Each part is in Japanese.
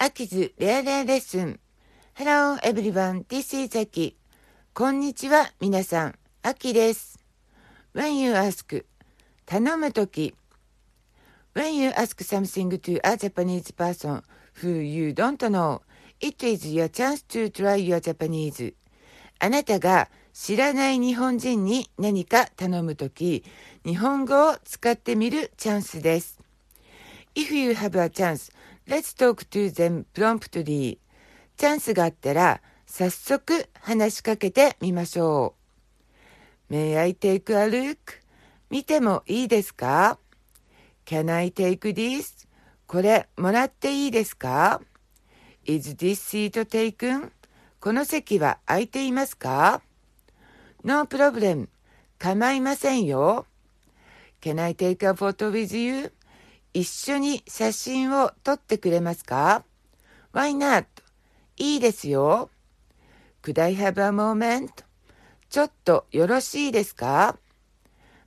アキズレアレアレッスン。Hello everyone, this is アキ。こんにちは、皆さん。アキです。When you ask, 頼むとき。When you ask something to a Japanese person who you don't know, it is your chance to try your Japanese. あなたが知らない日本人に何か頼むとき、日本語を使ってみるチャンスです。If you have a chance, Let's talk to them promptly. チャンスがあったら、早速話しかけてみましょう。May I take a look? 見てもいいですか ?Can I take this? これもらっていいですか ?Is this seat taken? この席は空いていますか ?No problem. 構いませんよ。Can I take a photo with you? 一緒に写真を撮ってくれますか ?Why not? いいですよ。Could I have a moment? ちょっとよろしいですか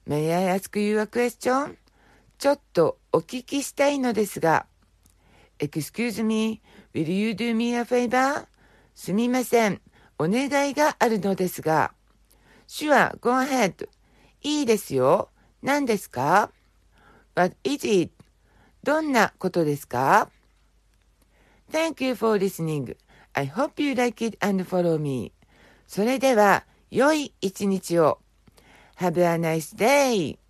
?May I ask you a question? ちょっとお聞きしたいのですが。Excuse me, will you do me a favor? すみません。お願いがあるのですが。Sure, go ahead. いいですよ。何ですか ?What is it? どんなことですか ?Thank you for listening. I hope you like it and follow me. それでは、良い一日を。Have a nice day.